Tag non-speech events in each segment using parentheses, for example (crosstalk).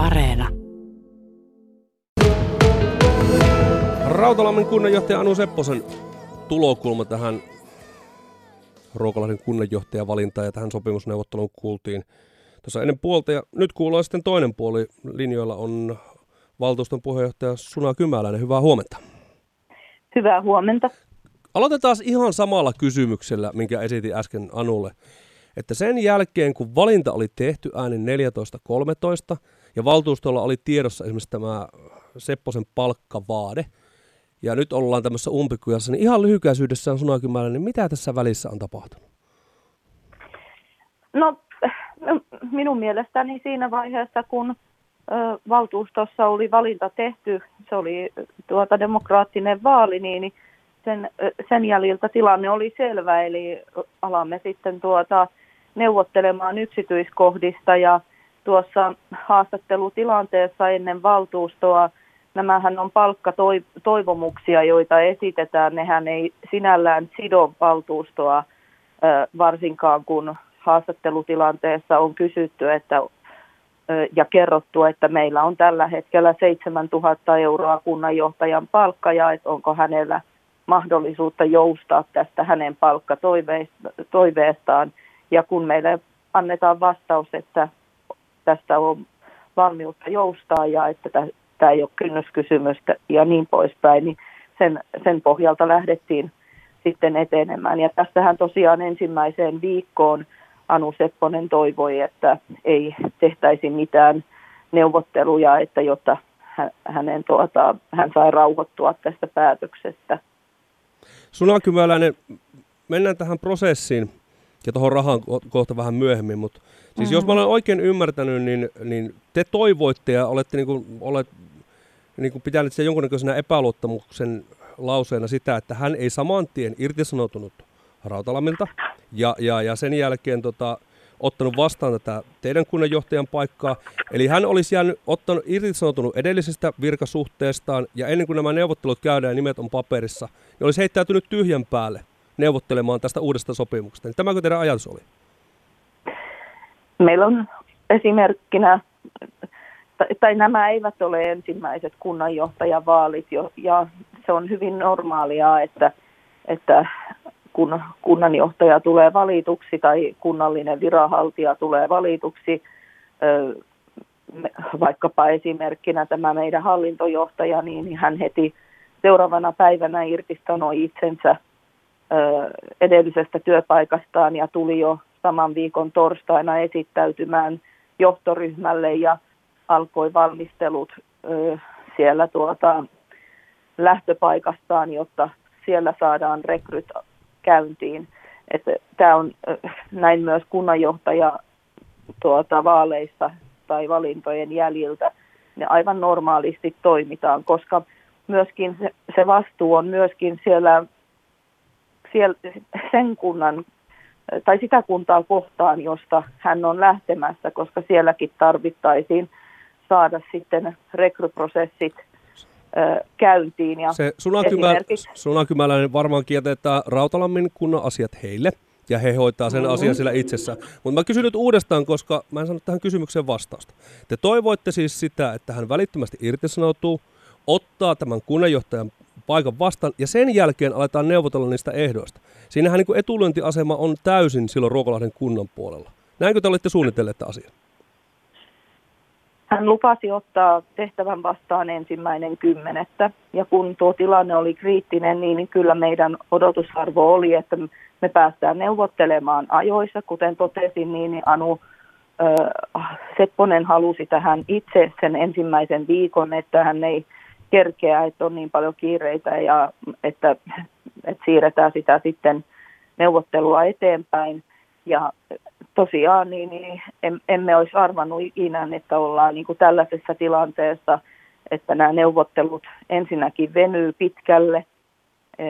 Areena. Rautalammin kunnanjohtaja Anu Sepposen tulokulma tähän Ruokolahden kunnanjohtajan valintaan ja tähän sopimusneuvotteluun kuultiin tuossa ennen puolta. Ja nyt kuullaan sitten toinen puoli. Linjoilla on valtuuston puheenjohtaja Suna Kymäläinen. Hyvää huomenta. Hyvää huomenta. Aloitetaan ihan samalla kysymyksellä, minkä esitin äsken Anulle. Että sen jälkeen, kun valinta oli tehty äänin 14.13 ja valtuustolla oli tiedossa esimerkiksi tämä Sepposen palkkavaade, ja nyt ollaan tämmöisessä umpikujassa, niin ihan lyhykäisyydessään Sunakymällä, niin mitä tässä välissä on tapahtunut? No minun mielestäni siinä vaiheessa, kun valtuustossa oli valinta tehty, se oli tuota demokraattinen vaali, niin sen, sen jäljiltä tilanne oli selvä, eli alamme sitten tuota neuvottelemaan yksityiskohdista ja tuossa haastattelutilanteessa ennen valtuustoa nämähän on palkkatoivomuksia, joita esitetään. Nehän ei sinällään sido valtuustoa varsinkaan, kun haastattelutilanteessa on kysytty että, ja kerrottu, että meillä on tällä hetkellä 7000 euroa kunnanjohtajan palkka ja että onko hänellä mahdollisuutta joustaa tästä hänen palkkatoiveestaan. Ja kun meille annetaan vastaus, että tästä on valmiutta joustaa ja että tämä ei ole kynnyskysymystä ja niin poispäin, niin sen, sen pohjalta lähdettiin sitten etenemään. Ja tässähän tosiaan ensimmäiseen viikkoon Anu Sepponen toivoi, että ei tehtäisi mitään neuvotteluja, että jotta hänen, tuota, hän sai rauhoittua tästä päätöksestä. Suna Kymäläinen, mennään tähän prosessiin ja tuohon rahan kohta vähän myöhemmin, mutta siis mm-hmm. jos mä olen oikein ymmärtänyt, niin, niin te toivoitte ja olette niin kuin, olet niin kuin pitänyt sen jonkunnäköisenä epäluottamuksen lauseena sitä, että hän ei saman tien irtisanoutunut Rautalamilta ja, ja, ja sen jälkeen tota, ottanut vastaan tätä teidän kunnanjohtajan paikkaa. Eli hän olisi jäänyt, ottanut, irtisanoutunut edellisestä virkasuhteestaan ja ennen kuin nämä neuvottelut käydään ja nimet on paperissa, niin olisi heittäytynyt tyhjän päälle neuvottelemaan tästä uudesta sopimuksesta. Niin tämäkö teidän ajatus oli? Meillä on esimerkkinä tai nämä eivät ole ensimmäiset kunnanjohtajavaalit jo, ja se on hyvin normaalia, että, että kun kunnanjohtaja tulee valituksi tai kunnallinen viranhaltija tulee valituksi, vaikkapa esimerkkinä tämä meidän hallintojohtaja, niin hän heti seuraavana päivänä irtisanoi itsensä edellisestä työpaikastaan ja tuli jo saman viikon torstaina esittäytymään johtoryhmälle ja alkoi valmistelut siellä tuota, lähtöpaikastaan, jotta siellä saadaan rekryt käyntiin. Tämä on näin myös kunnanjohtaja tuota, vaaleissa tai valintojen jäljiltä. Ne aivan normaalisti toimitaan, koska myöskin se, se vastuu on myöskin siellä, siellä sen kunnan tai sitä kuntaa kohtaan, josta hän on lähtemässä, koska sielläkin tarvittaisiin saada sitten rekryprosessit käyntiin. Ja se sunakymäläinen varmaan kieltää Rautalammin kunnan asiat heille, ja he hoitaa sen mm-hmm. asian siellä itsessä. Mutta mä kysyn nyt uudestaan, koska mä en saanut tähän kysymykseen vastausta. Te toivoitte siis sitä, että hän välittömästi irtisanoutuu, ottaa tämän kunnanjohtajan paikan vastaan, ja sen jälkeen aletaan neuvotella niistä ehdoista. Siinähän niin etulyöntiasema on täysin silloin Ruokolahden kunnan puolella. Näinkö te olette suunnitelleet tätä asiaa? Hän lupasi ottaa tehtävän vastaan ensimmäinen kymmenettä ja kun tuo tilanne oli kriittinen, niin kyllä meidän odotusarvo oli, että me päästään neuvottelemaan ajoissa. Kuten totesin, niin Anu Sepponen halusi tähän itse sen ensimmäisen viikon, että hän ei kerkeä, että on niin paljon kiireitä ja että, että siirretään sitä sitten neuvottelua eteenpäin. Ja tosiaan niin, niin emme olisi arvannut ikinä, että ollaan niin kuin tällaisessa tilanteessa, että nämä neuvottelut ensinnäkin venyy pitkälle e,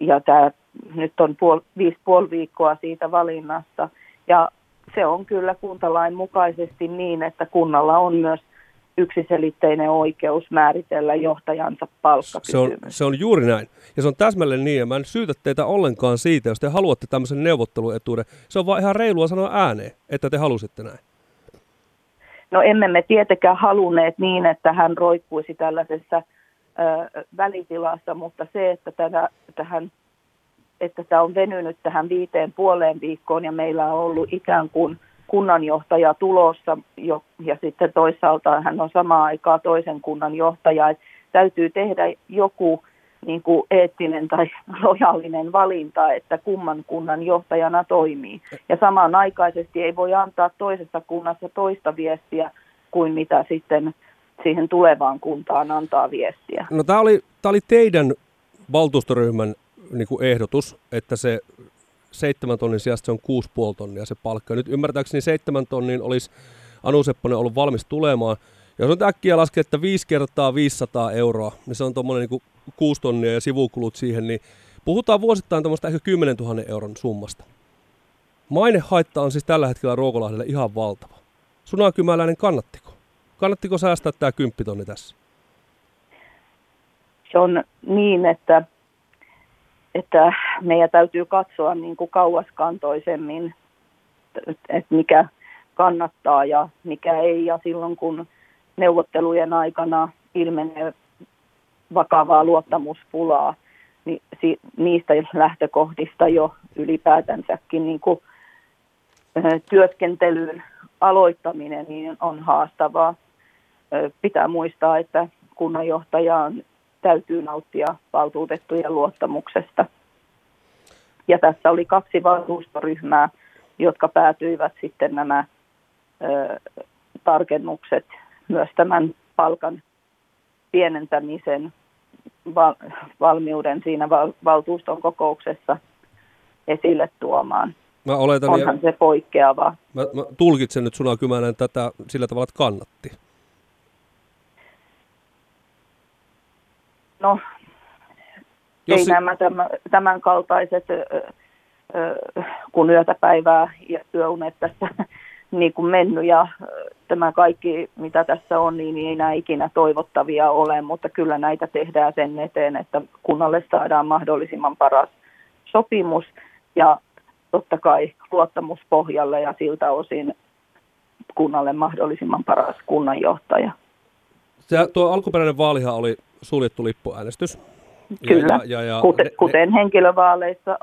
ja tämä nyt on puol, viisi puoli viikkoa siitä valinnasta ja se on kyllä kuntalain mukaisesti niin, että kunnalla on myös – yksiselitteinen oikeus määritellä johtajansa palkkakysymys. Se on, se on juuri näin. Ja se on täsmälleen niin, ja mä en syytä teitä ollenkaan siitä, jos te haluatte tämmöisen neuvotteluetuuden. Se on vaan ihan reilua sanoa ääneen, että te halusitte näin. No emme me tietenkään halunneet niin, että hän roikkuisi tällaisessa ö, välitilassa, mutta se, että tätä, tähän että tämä on venynyt tähän viiteen puoleen viikkoon ja meillä on ollut ikään kuin kunnanjohtaja tulossa jo, ja sitten toisaalta hän on samaan aikaan toisen kunnan johtaja. Että täytyy tehdä joku niin kuin eettinen tai (laughs) lojaalinen valinta, että kumman kunnan johtajana toimii. Ja samanaikaisesti ei voi antaa toisessa kunnassa toista viestiä kuin mitä sitten siihen tulevaan kuntaan antaa viestiä. No tämä oli, tämä oli teidän valtuustoryhmän niin kuin ehdotus, että se seitsemän tonnin sijasta se on kuusi puoli tonnia se palkka. Nyt ymmärtääkseni seitsemän tonnin olisi Anu Sepponen ollut valmis tulemaan. Jos on äkkiä laskee, että 5 kertaa 500 euroa, niin se on tuommoinen niin 6 tonnia ja sivukulut siihen, niin puhutaan vuosittain tuommoista ehkä 10 000 euron summasta. Mainehaitta on siis tällä hetkellä Ruokolahdelle ihan valtava. Sunakymäläinen kannattiko? Kannattiko säästää tämä kymppitonni tässä? Se on niin, että, että meidän täytyy katsoa niin kuin kauaskantoisemmin, että mikä kannattaa ja mikä ei. Ja silloin kun neuvottelujen aikana ilmenee vakavaa luottamuspulaa, niin niistä lähtökohdista jo ylipäätänsäkin niin kuin, työskentelyyn aloittaminen niin on haastavaa. Pitää muistaa, että kunnanjohtajaan täytyy nauttia valtuutettujen luottamuksesta. Ja tässä oli kaksi valtuustoryhmää, jotka päätyivät sitten nämä ö, tarkennukset myös tämän palkan pienentämisen val, valmiuden siinä val, valtuuston kokouksessa esille tuomaan. Mä oletan, Onhan ja... se poikkeava. Mä, mä tulkitsen nyt Suna Kymänen tätä sillä tavalla, että kannatti. No, Jos ei si- nämä tämän, tämän kaltaiset, kun yötä päivää ja työunet tässä (laughs) niin kuin mennyt ja tämä kaikki, mitä tässä on, niin ei nämä ikinä toivottavia ole, mutta kyllä näitä tehdään sen eteen, että kunnalle saadaan mahdollisimman paras sopimus ja totta kai luottamuspohjalle ja siltä osin kunnalle mahdollisimman paras kunnanjohtaja. Se, tuo alkuperäinen vaalihan oli suljettu lippuäänestys. Kyllä, ja, ja, ja, kuten, kuten henkilövaaleissa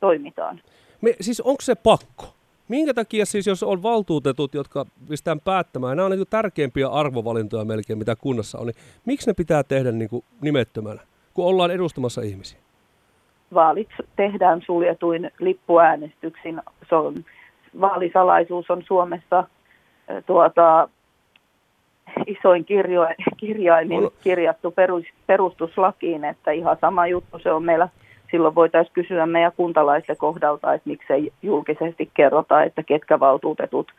toimitaan. Me, siis onko se pakko? Minkä takia siis, jos on valtuutetut, jotka pistetään päättämään, nämä on niin tärkeimpiä arvovalintoja melkein, mitä kunnassa on, niin miksi ne pitää tehdä niin kuin nimettömänä, kun ollaan edustamassa ihmisiä? Vaalit tehdään suljetuin lippuäänestyksin. Se on, vaalisalaisuus on Suomessa tuota, isoin kirjo, kirjaimin kirjattu perustuslakiin, että ihan sama juttu se on meillä silloin voitaisiin kysyä meidän kuntalaisten kohdalta, että miksei julkisesti kerrota, että ketkä valtuutetut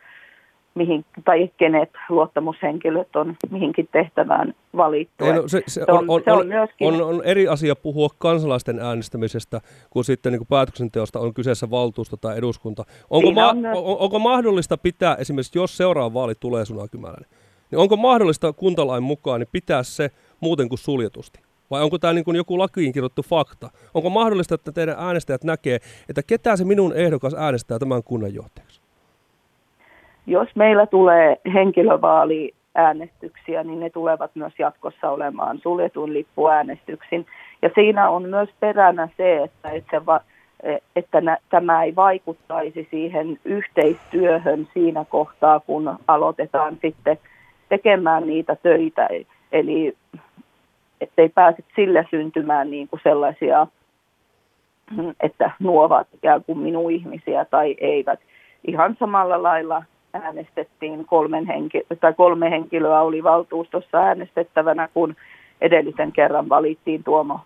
mihin, tai kenet luottamushenkilöt on mihinkin tehtävään valittu. Ei, no, se, se, on, on, se on, myöskin... on, on eri asia puhua kansalaisten äänestämisestä, kun sitten niin kuin päätöksenteosta on kyseessä valtuusto tai eduskunta. Onko, ma- on myös... on, onko mahdollista pitää, esimerkiksi jos seuraava vaali tulee sunakymäläinen, niin onko mahdollista kuntalain mukaan niin pitää se muuten kuin suljetusti? Vai onko tämä niin joku lakiin kirjoittu fakta? Onko mahdollista, että teidän äänestäjät näkee, että ketään se minun ehdokas äänestää tämän kunnanjohtajaksi? Jos meillä tulee henkilövaaliäänestyksiä, niin ne tulevat myös jatkossa olemaan suljetun lippuäänestyksin. Ja siinä on myös peränä se, että, että, va, että nä, tämä ei vaikuttaisi siihen yhteistyöhön siinä kohtaa, kun aloitetaan sitten tekemään niitä töitä. Eli ettei pääse sille syntymään niin kuin sellaisia, että nuo ovat ikään kuin minun ihmisiä tai eivät. Ihan samalla lailla äänestettiin kolmen henki- tai kolme henkilöä oli valtuustossa äänestettävänä, kun edellisen kerran valittiin Tuomo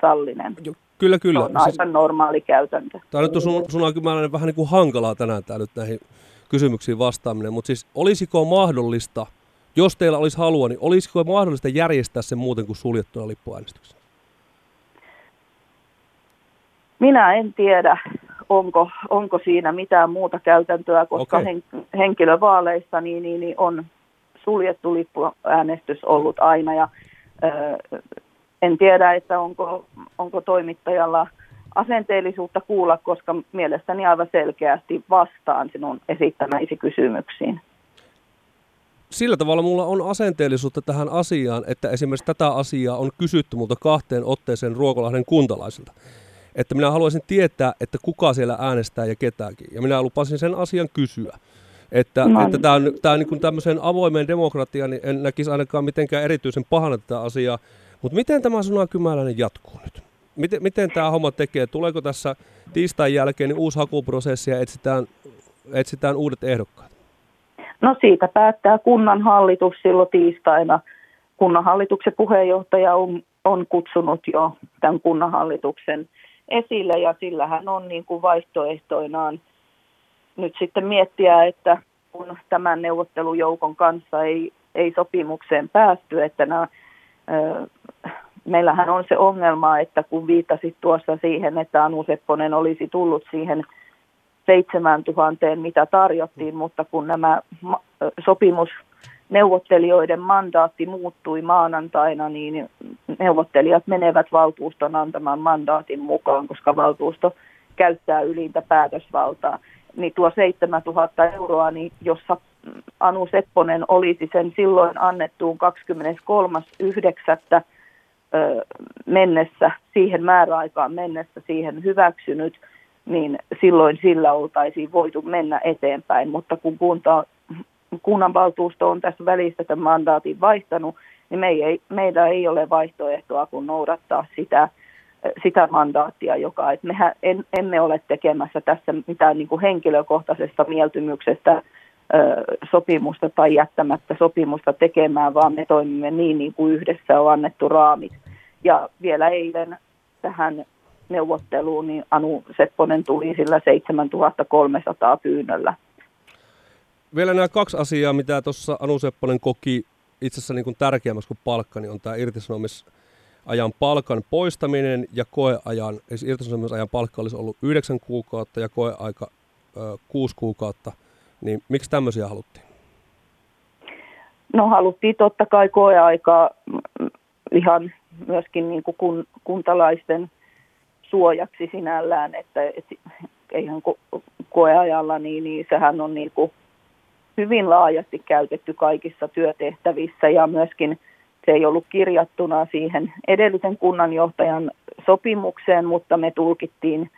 Sallinen. Kyllä, kyllä. Se on aivan siis, normaali käytäntö. Tämä nyt on sun, sun on vähän niin kuin hankalaa tänään tämä nyt näihin kysymyksiin vastaaminen, mutta siis olisiko mahdollista – jos teillä olisi halua, niin olisiko mahdollista järjestää sen muuten kuin suljettuna lippuäänestyksen? Minä en tiedä, onko, onko siinä mitään muuta käytäntöä, koska okay. hen, henkilövaaleissa niin, niin, niin on suljettu lippuäänestys ollut aina. Ja, ö, en tiedä, että onko, onko toimittajalla asenteellisuutta kuulla, koska mielestäni aivan selkeästi vastaan sinun esittämäisi kysymyksiin. Sillä tavalla mulla on asenteellisuutta tähän asiaan, että esimerkiksi tätä asiaa on kysytty multa kahteen otteeseen Ruokolahden kuntalaisilta. Että minä haluaisin tietää, että kuka siellä äänestää ja ketäkin. Ja minä lupasin sen asian kysyä. Että, no. että tämä on, tämä on niin tämmöisen avoimeen demokratiaan, niin en näkisi ainakaan mitenkään erityisen pahana tätä asiaa. Mutta miten tämä Suna Kymäläinen jatkuu nyt? Miten, miten tämä homma tekee? Tuleeko tässä tiistain jälkeen niin uusi hakuprosessi ja etsitään, etsitään uudet ehdokkaat? No siitä päättää kunnan hallitus silloin tiistaina. Kunnanhallituksen puheenjohtaja on, on kutsunut jo tämän kunnanhallituksen esille ja sillä hän on niin kuin vaihtoehtoinaan nyt sitten miettiä, että kun tämän neuvottelujoukon kanssa ei, ei sopimukseen päästy, että nämä, ö, meillähän on se ongelma, että kun viittasit tuossa siihen, että Anu Sepponen olisi tullut siihen 7000, mitä tarjottiin, mutta kun nämä sopimusneuvottelijoiden mandaatti muuttui maanantaina, niin neuvottelijat menevät valtuuston antaman mandaatin mukaan, koska valtuusto käyttää ylintä päätösvaltaa. Niin tuo 7000 euroa, niin jossa Anu Sepponen olisi sen silloin annettuun 23.9. mennessä, siihen määräaikaan mennessä siihen hyväksynyt – niin silloin sillä oltaisiin voitu mennä eteenpäin. Mutta kun kunta, kunnanvaltuusto on tässä välissä tämän mandaatin vaihtanut, niin me ei, meillä ei ole vaihtoehtoa kuin noudattaa sitä, sitä mandaattia, joka, että mehän en, emme ole tekemässä tässä mitään niin kuin henkilökohtaisesta mieltymyksestä sopimusta tai jättämättä sopimusta tekemään, vaan me toimimme niin, niin kuin yhdessä on annettu raamit. Ja vielä eilen tähän neuvotteluun, niin Anu Sepponen tuli sillä 7300 pyynnöllä. Vielä nämä kaksi asiaa, mitä tuossa Anu Sepponen koki itse asiassa niin kuin tärkeämmäksi kuin palkka, niin on tämä irtisanomisajan palkan poistaminen ja koeajan, siis irtisanomisajan palkka olisi ollut 9 kuukautta ja koeaika ö, 6 kuukautta, niin miksi tämmöisiä haluttiin? No haluttiin totta kai koeaikaa ihan myöskin niin kuin kun, kuntalaisten suojaksi sinällään, että et, eihän ko- koeajalla, niin, niin sehän on niin kuin hyvin laajasti käytetty kaikissa työtehtävissä ja myöskin se ei ollut kirjattuna siihen edellisen kunnanjohtajan sopimukseen, mutta me tulkittiin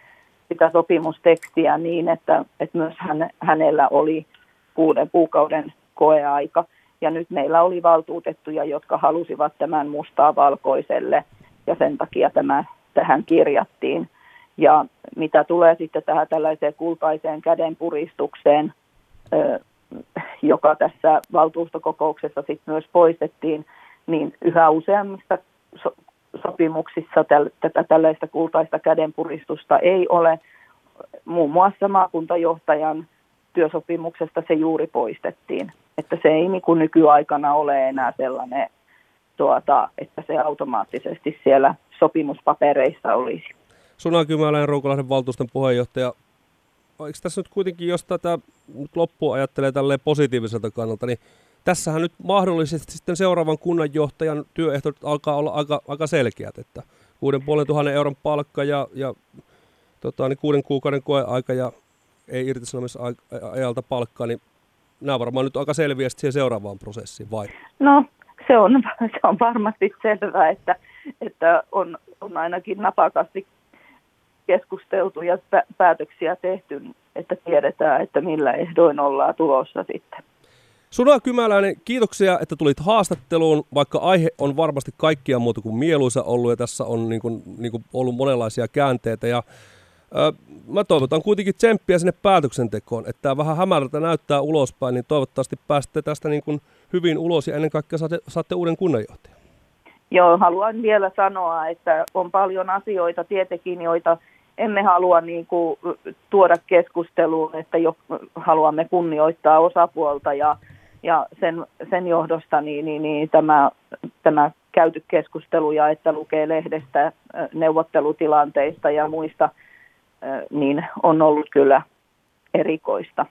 sitä sopimustekstiä niin, että, että myös hän, hänellä oli kuuden kuukauden koeaika. Ja nyt meillä oli valtuutettuja, jotka halusivat tämän mustaa valkoiselle ja sen takia tämä tähän kirjattiin. Ja mitä tulee sitten tähän tällaiseen kultaiseen kädenpuristukseen, joka tässä valtuustokokouksessa sitten myös poistettiin, niin yhä useammissa so- sopimuksissa tätä tällaista kultaista kädenpuristusta ei ole. Muun muassa maakuntajohtajan työsopimuksesta se juuri poistettiin. Että se ei niin kuin nykyaikana ole enää sellainen, tuota, että se automaattisesti siellä sopimuspapereissa olisi. Suna Kymäläinen, Roukolahden valtuuston puheenjohtaja. Eikö tässä nyt kuitenkin, jos tätä nyt loppuun ajattelee tälleen positiiviselta kannalta, niin tässähän nyt mahdollisesti sitten seuraavan kunnanjohtajan työehdot alkaa olla aika, aika selkeät, että 6500 euron palkka ja, ja tota, niin kuuden kuukauden koeaika ja ei irtisanomisajalta palkkaa, niin nämä varmaan nyt aika selviä siihen seuraavaan prosessiin, vai? No, se on, (laughs) se on varmasti selvää, että että on, on ainakin napakasti keskusteltu ja päätöksiä tehty, että tiedetään, että millä ehdoin ollaan tulossa sitten. Suna Kymäläinen, kiitoksia, että tulit haastatteluun, vaikka aihe on varmasti kaikkia muuta kuin mieluisa ollut ja tässä on niin kuin, niin kuin ollut monenlaisia käänteitä. Ja, ö, mä toivotan kuitenkin tsemppiä sinne päätöksentekoon, että tämä vähän hämärältä näyttää ulospäin, niin toivottavasti pääsette tästä niin kuin hyvin ulos ja ennen kaikkea saatte, saatte uuden kunnanjohtajan. Joo, haluan vielä sanoa, että on paljon asioita tietenkin, joita emme halua niin kuin, tuoda keskusteluun, että jo, haluamme kunnioittaa osapuolta ja, ja sen, sen johdosta niin, niin, niin tämä, tämä käyty keskustelu ja että lukee lehdestä neuvottelutilanteista ja muista, niin on ollut kyllä erikoista.